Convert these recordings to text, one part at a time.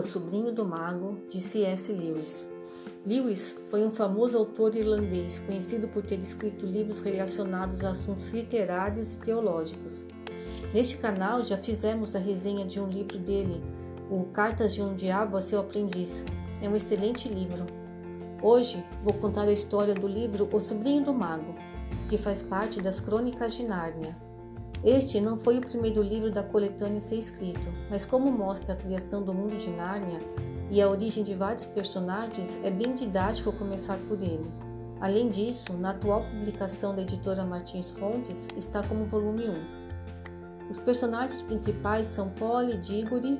O Sobrinho do Mago, de C.S. Lewis. Lewis foi um famoso autor irlandês, conhecido por ter escrito livros relacionados a assuntos literários e teológicos. Neste canal já fizemos a resenha de um livro dele, o Cartas de um Diabo a seu Aprendiz. É um excelente livro. Hoje vou contar a história do livro O Sobrinho do Mago, que faz parte das Crônicas de Nárnia. Este não foi o primeiro livro da coletânea a ser escrito, mas como mostra a criação do mundo de Nárnia e a origem de vários personagens, é bem didático começar por ele. Além disso, na atual publicação da editora Martins Fontes, está como volume 1. Os personagens principais são Polly Diggory,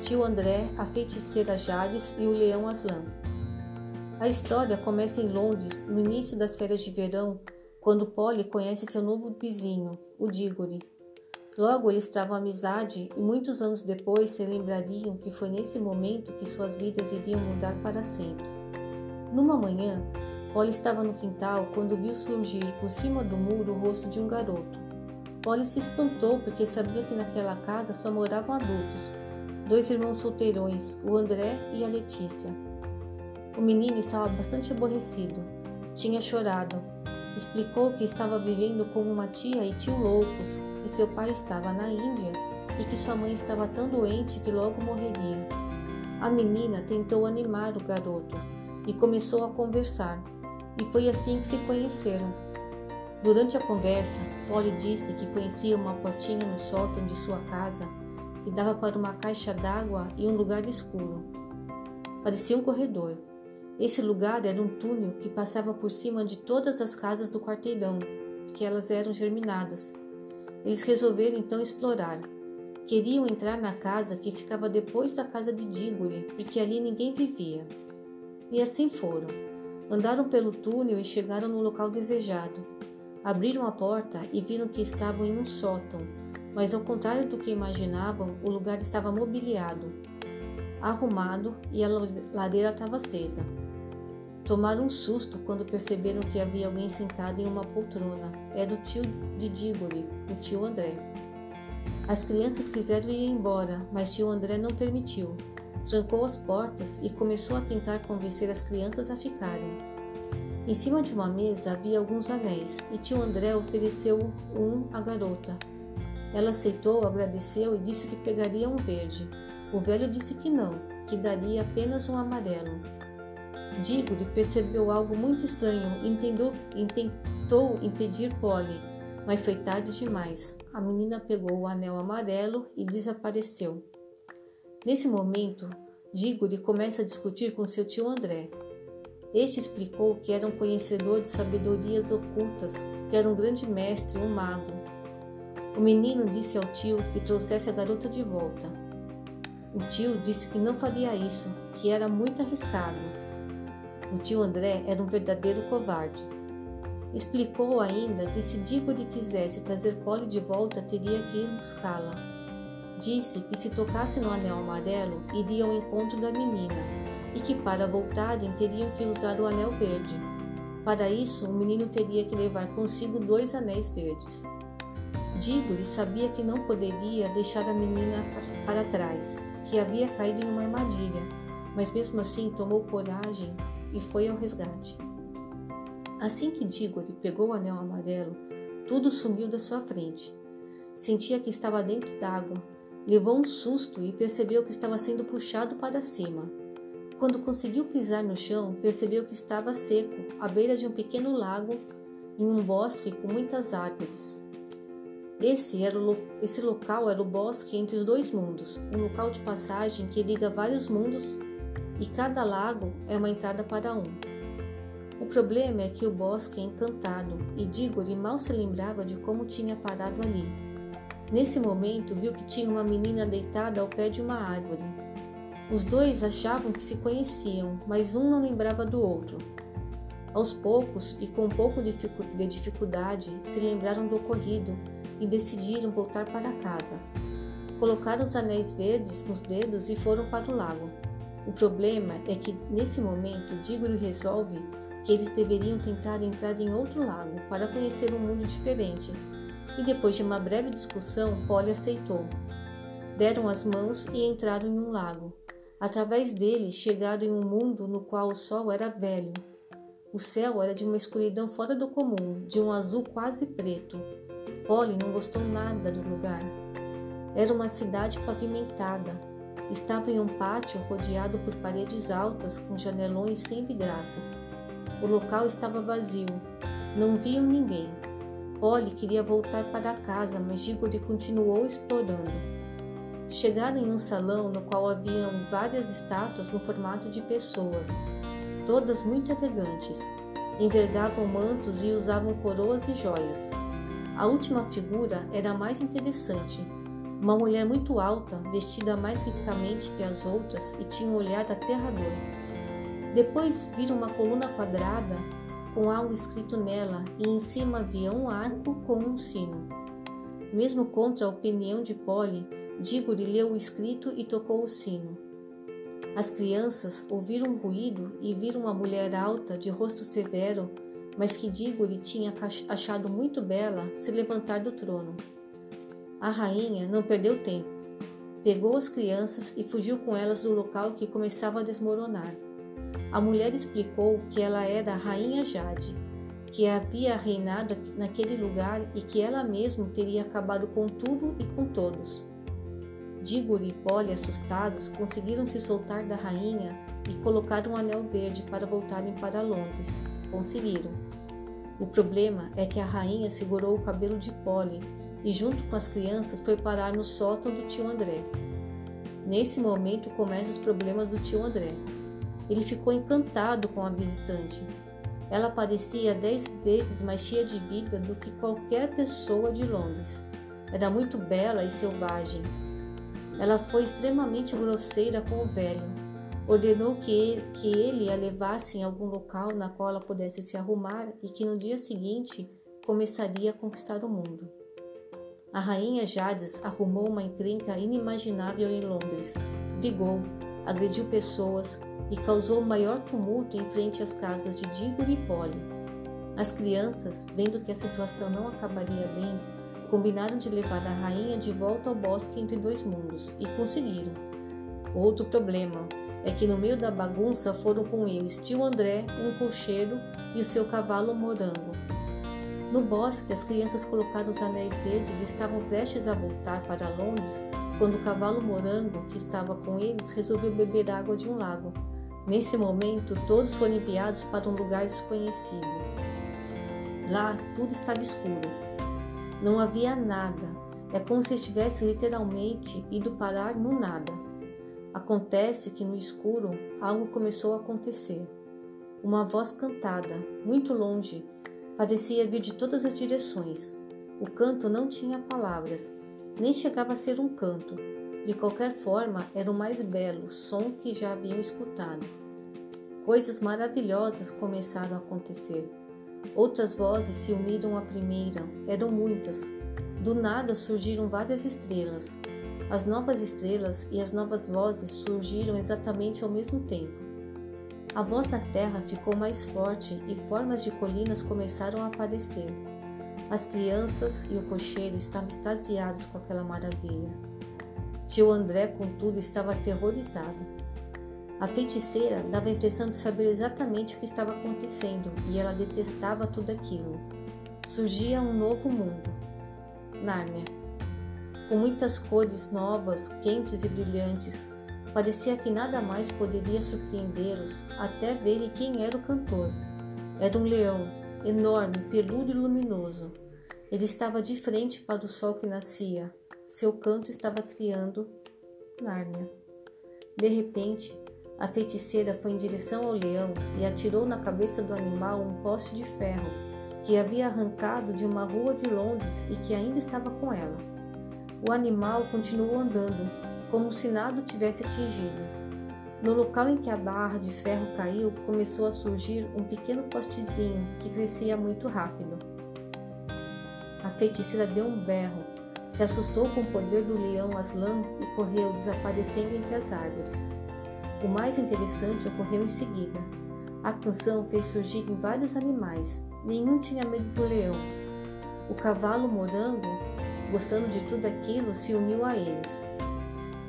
tio André, a feiticeira Jades e o leão Aslan. A história começa em Londres, no início das férias de verão, quando Polly conhece seu novo vizinho, o Diggory. Logo eles travam amizade e muitos anos depois se lembrariam que foi nesse momento que suas vidas iriam mudar para sempre. Numa manhã, Polly estava no quintal quando viu surgir por cima do muro o rosto de um garoto. Polly se espantou porque sabia que naquela casa só moravam adultos, dois irmãos solteirões, o André e a Letícia. O menino estava bastante aborrecido. Tinha chorado, Explicou que estava vivendo com uma tia e tio loucos, que seu pai estava na Índia e que sua mãe estava tão doente que logo morreria. A menina tentou animar o garoto e começou a conversar, e foi assim que se conheceram. Durante a conversa, Polly disse que conhecia uma portinha no sótão de sua casa que dava para uma caixa d'água e um lugar escuro. Parecia um corredor. Esse lugar era um túnel que passava por cima de todas as casas do quarteirão, que elas eram germinadas. Eles resolveram então explorar. Queriam entrar na casa que ficava depois da casa de Diggory, porque ali ninguém vivia. E assim foram. Andaram pelo túnel e chegaram no local desejado. Abriram a porta e viram que estavam em um sótão, mas ao contrário do que imaginavam, o lugar estava mobiliado, arrumado e a lareira estava acesa. Tomaram um susto quando perceberam que havia alguém sentado em uma poltrona. Era o tio de Diggory, o tio André. As crianças quiseram ir embora, mas tio André não permitiu. Trancou as portas e começou a tentar convencer as crianças a ficarem. Em cima de uma mesa havia alguns anéis e tio André ofereceu um à garota. Ela aceitou, agradeceu e disse que pegaria um verde. O velho disse que não, que daria apenas um amarelo. Diggory percebeu algo muito estranho e tentou, impedir Polly, mas foi tarde demais. A menina pegou o anel amarelo e desapareceu. Nesse momento, Diggory começa a discutir com seu tio André. Este explicou que era um conhecedor de sabedorias ocultas, que era um grande mestre, um mago. O menino disse ao tio que trouxesse a garota de volta. O tio disse que não faria isso, que era muito arriscado o tio André era um verdadeiro covarde. Explicou ainda que se Diggory quisesse trazer Polly de volta, teria que ir buscá-la. Disse que se tocasse no anel amarelo, iria ao encontro da menina e que para voltarem teriam que usar o anel verde. Para isso, o menino teria que levar consigo dois anéis verdes. Diggory sabia que não poderia deixar a menina para trás, que havia caído em uma armadilha, mas mesmo assim tomou coragem e foi ao resgate. Assim que Diggory pegou o anel amarelo, tudo sumiu da sua frente. Sentia que estava dentro d'água, levou um susto e percebeu que estava sendo puxado para cima. Quando conseguiu pisar no chão, percebeu que estava seco, à beira de um pequeno lago, em um bosque com muitas árvores. Esse, era o, esse local era o bosque entre os dois mundos, um local de passagem que liga vários mundos e cada lago é uma entrada para um. O problema é que o bosque é encantado e Diggory mal se lembrava de como tinha parado ali. Nesse momento, viu que tinha uma menina deitada ao pé de uma árvore. Os dois achavam que se conheciam, mas um não lembrava do outro. Aos poucos, e com um pouco de dificuldade, se lembraram do ocorrido e decidiram voltar para casa. Colocaram os anéis verdes nos dedos e foram para o lago. O problema é que, nesse momento, Diggory resolve que eles deveriam tentar entrar em outro lago para conhecer um mundo diferente, e depois de uma breve discussão, Polly aceitou. Deram as mãos e entraram em um lago. Através dele chegaram em um mundo no qual o sol era velho. O céu era de uma escuridão fora do comum, de um azul quase preto. Polly não gostou nada do lugar. Era uma cidade pavimentada. Estava em um pátio rodeado por paredes altas com janelões sem vidraças. O local estava vazio. Não viam ninguém. Polly queria voltar para casa, mas Diggory continuou explorando. Chegaram em um salão no qual haviam várias estátuas no formato de pessoas, todas muito elegantes. Envergavam mantos e usavam coroas e joias. A última figura era a mais interessante. Uma mulher muito alta, vestida mais ricamente que as outras e tinha um olhar aterrador. Depois viram uma coluna quadrada com algo escrito nela e em cima havia um arco com um sino. Mesmo contra a opinião de Polly, Diggory leu o escrito e tocou o sino. As crianças ouviram um ruído e viram uma mulher alta, de rosto severo, mas que Diggory tinha achado muito bela, se levantar do trono. A rainha não perdeu tempo. Pegou as crianças e fugiu com elas do local que começava a desmoronar. A mulher explicou que ela era a rainha Jade, que havia reinado naquele lugar e que ela mesma teria acabado com tudo e com todos. Diggory e Polly, assustados, conseguiram se soltar da rainha e colocar um anel verde para voltarem para Londres. Conseguiram. O problema é que a rainha segurou o cabelo de Polly e, junto com as crianças, foi parar no sótão do tio André. Nesse momento começam os problemas do tio André. Ele ficou encantado com a visitante. Ela parecia dez vezes mais cheia de vida do que qualquer pessoa de Londres. Era muito bela e selvagem, ela foi extremamente grosseira com o velho. Ordenou que, que ele a levasse em algum local na qual ela pudesse se arrumar e que no dia seguinte começaria a conquistar o mundo. A rainha Jades arrumou uma encrenca inimaginável em Londres. Brigou, agrediu pessoas e causou o maior tumulto em frente às casas de Diggory e Polly. As crianças, vendo que a situação não acabaria bem, combinaram de levar a rainha de volta ao bosque entre dois mundos e conseguiram. Outro problema é que no meio da bagunça foram com eles tio André, um cocheiro e o seu cavalo morango. No bosque, as crianças colocaram os anéis verdes e estavam prestes a voltar para Londres quando o cavalo morango, que estava com eles, resolveu beber água de um lago. Nesse momento, todos foram enviados para um lugar desconhecido. Lá, tudo estava escuro não havia nada. É como se estivesse literalmente ido parar no nada. Acontece que no escuro algo começou a acontecer. Uma voz cantada, muito longe, parecia vir de todas as direções. O canto não tinha palavras, nem chegava a ser um canto. De qualquer forma, era o mais belo som que já haviam escutado. Coisas maravilhosas começaram a acontecer. Outras vozes se uniram à primeira, eram muitas. Do nada surgiram várias estrelas. As novas estrelas e as novas vozes surgiram exatamente ao mesmo tempo. A voz da terra ficou mais forte e formas de colinas começaram a aparecer. As crianças e o cocheiro estavam extasiados com aquela maravilha. Tio André, contudo, estava aterrorizado. A feiticeira dava a impressão de saber exatamente o que estava acontecendo e ela detestava tudo aquilo. Surgia um novo mundo. Nárnia. Com muitas cores novas, quentes e brilhantes, parecia que nada mais poderia surpreendê-los até verem quem era o cantor. Era um leão, enorme, peludo e luminoso. Ele estava de frente para o sol que nascia. Seu canto estava criando Nárnia. De repente, a feiticeira foi em direção ao leão e atirou na cabeça do animal um poste de ferro que havia arrancado de uma rua de Londres e que ainda estava com ela. O animal continuou andando, como se nada tivesse atingido. No local em que a barra de ferro caiu, começou a surgir um pequeno postezinho que crescia muito rápido. A feiticeira deu um berro, se assustou com o poder do leão Aslan e correu, desaparecendo entre as árvores. O mais interessante ocorreu em seguida. A canção fez surgir vários animais, nenhum tinha medo do leão. O cavalo morango, gostando de tudo aquilo, se uniu a eles.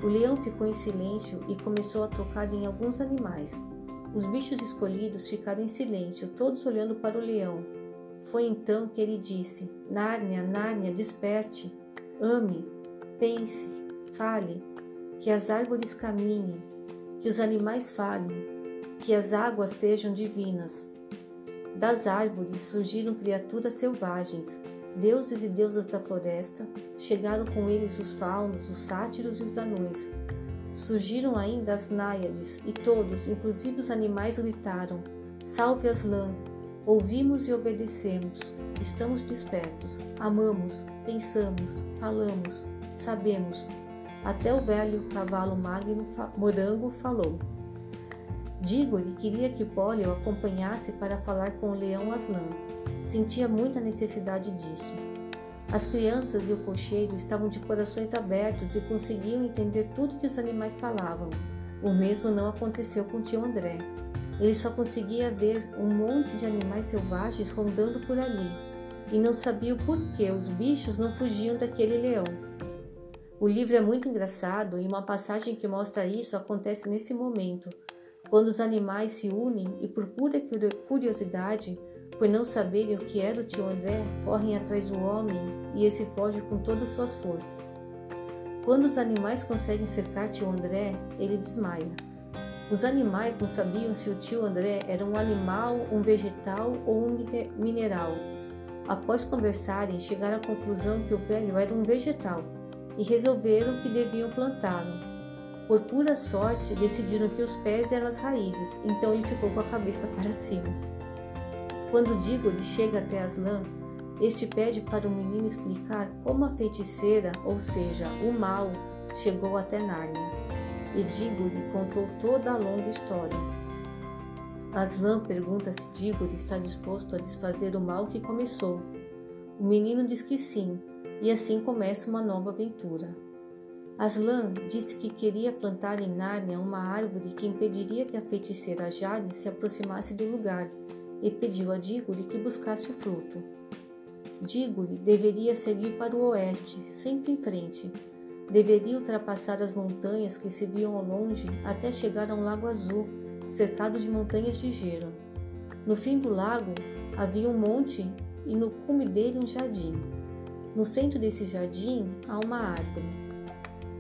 O leão ficou em silêncio e começou a tocar em alguns animais. Os bichos escolhidos ficaram em silêncio, todos olhando para o leão. Foi então que ele disse: Nárnia, Nárnia, desperte, ame, pense, fale, que as árvores caminhem, que os animais falem, que as águas sejam divinas. Das árvores surgiram criaturas selvagens, deuses e deusas da floresta, chegaram com eles os faunos, os sátiros e os anões. Surgiram ainda as náiades, e todos, inclusive os animais, gritaram: Salve Aslan! Ouvimos e obedecemos, estamos despertos, amamos, pensamos, falamos, sabemos. Até o velho cavalo magno morango falou. Digo-lhe queria que Polly o acompanhasse para falar com o leão Aslan. Sentia muita necessidade disso. As crianças e o cocheiro estavam de corações abertos e conseguiam entender tudo que os animais falavam. O mesmo não aconteceu com o tio André. Ele só conseguia ver um monte de animais selvagens rondando por ali e não sabia o porquê os bichos não fugiam daquele leão. O livro é muito engraçado e uma passagem que mostra isso acontece nesse momento, quando os animais se unem e, por pura curiosidade, por não saberem o que era o tio André, correm atrás do homem e esse foge com todas suas forças. Quando os animais conseguem cercar tio André, ele desmaia. Os animais não sabiam se o tio André era um animal, um vegetal ou um mineral. Após conversarem, chegaram à conclusão que o velho era um vegetal e resolveram que deviam plantá-lo. Por pura sorte, decidiram que os pés eram as raízes, então ele ficou com a cabeça para cima. Quando Diggory chega até Aslan, este pede para o menino explicar como a feiticeira, ou seja, o mal, chegou até Nárnia. E Diggory contou toda a longa história. Aslan pergunta se Diggory está disposto a desfazer o mal que começou. O menino diz que sim, e assim começa uma nova aventura. Aslan disse que queria plantar em Nárnia uma árvore que impediria que a feiticeira Jade se aproximasse do lugar e pediu a Diggory que buscasse o fruto. Diggory deveria seguir para o oeste, sempre em frente. Deveria ultrapassar as montanhas que se viam ao longe até chegar a um lago azul, cercado de montanhas de gelo. No fim do lago havia um monte e no cume dele um jardim. No centro desse jardim há uma árvore.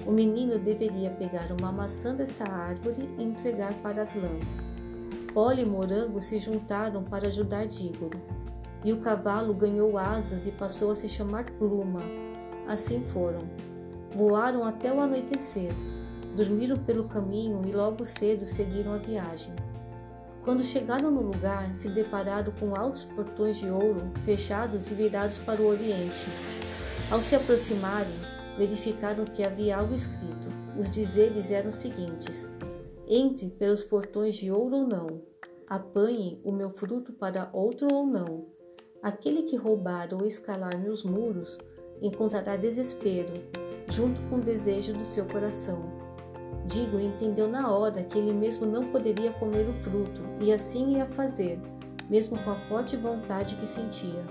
O menino deveria pegar uma maçã dessa árvore e entregar para Aslan. Polly e Morango se juntaram para ajudar Dígoro, e o cavalo ganhou asas e passou a se chamar Pluma. Assim foram. Voaram até o anoitecer, dormiram pelo caminho e logo cedo seguiram a viagem. Quando chegaram no lugar, se depararam com altos portões de ouro fechados e virados para o oriente. Ao se aproximarem, verificaram que havia algo escrito. Os dizeres eram os seguintes: Entre pelos portões de ouro ou não, apanhe o meu fruto para outro ou não. Aquele que roubar ou escalar meus muros encontrará desespero, junto com o desejo do seu coração. Digo entendeu na hora que ele mesmo não poderia comer o fruto, e assim ia fazer, mesmo com a forte vontade que sentia.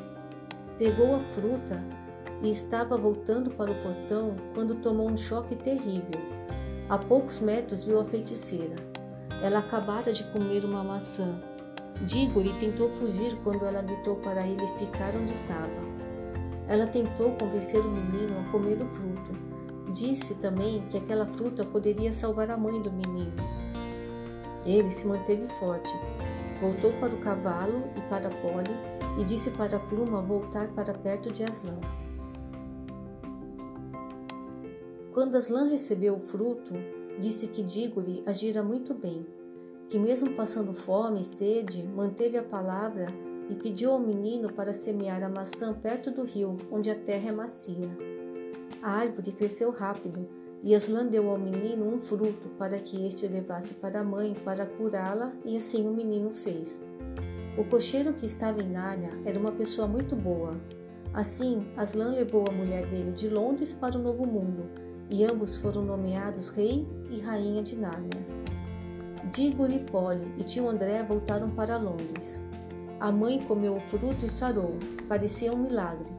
Pegou a fruta e estava voltando para o portão quando tomou um choque terrível. A poucos metros viu a feiticeira. Ela acabara de comer uma maçã. Digo-lhe tentou fugir quando ela gritou para ele ficar onde estava. Ela tentou convencer o menino a comer o fruto. Disse também que aquela fruta poderia salvar a mãe do menino. Ele se manteve forte. Voltou para o cavalo e para Polly e disse para a pluma voltar para perto de Aslan. Quando Aslan recebeu o fruto, disse que Diggory agira muito bem, que mesmo passando fome e sede, manteve a palavra e pediu ao menino para semear a maçã perto do rio, onde a terra é macia. A árvore cresceu rápido e Aslan deu ao menino um fruto para que este o levasse para a mãe para curá-la, e assim o menino fez. O cocheiro que estava em Nárnia era uma pessoa muito boa. Assim, Aslan levou a mulher dele de Londres para o Novo Mundo e ambos foram nomeados rei e rainha de Nárnia. Diggory, Polly e tio André voltaram para Londres. A mãe comeu o fruto e sarou, parecia um milagre.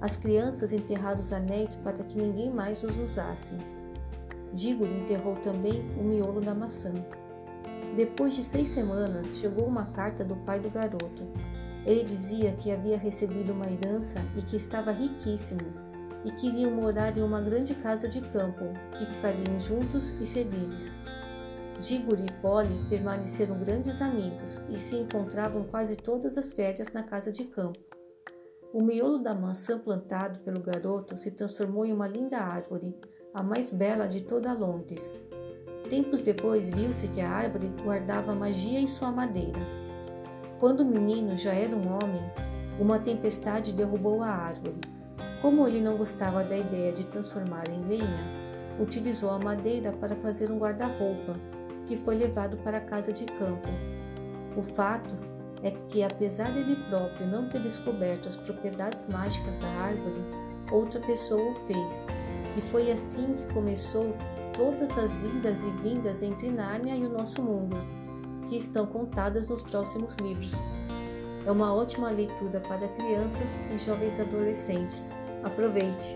As crianças enterraram os anéis para que ninguém mais os usasse. Diggory enterrou também o miolo da maçã. Depois de seis semanas, chegou uma carta do pai do garoto. Ele dizia que havia recebido uma herança e que estava riquíssimo e queriam morar em uma grande casa de campo, que ficariam juntos e felizes. Diggory e Polly permaneceram grandes amigos e se encontravam quase todas as férias na casa de campo. O miolo da maçã plantado pelo garoto se transformou em uma linda árvore, a mais bela de toda Londres. Tempos depois viu-se que a árvore guardava magia em sua madeira. Quando o menino já era um homem, uma tempestade derrubou a árvore. Como ele não gostava da ideia de transformar em lenha, utilizou a madeira para fazer um guarda-roupa, que foi levado para a casa de campo. O fato é que, apesar dele próprio não ter descoberto as propriedades mágicas da árvore, outra pessoa o fez, e foi assim que começou todas as indas e vindas entre Nárnia e o nosso mundo, que estão contadas nos próximos livros. É uma ótima leitura para crianças e jovens adolescentes. Aproveite!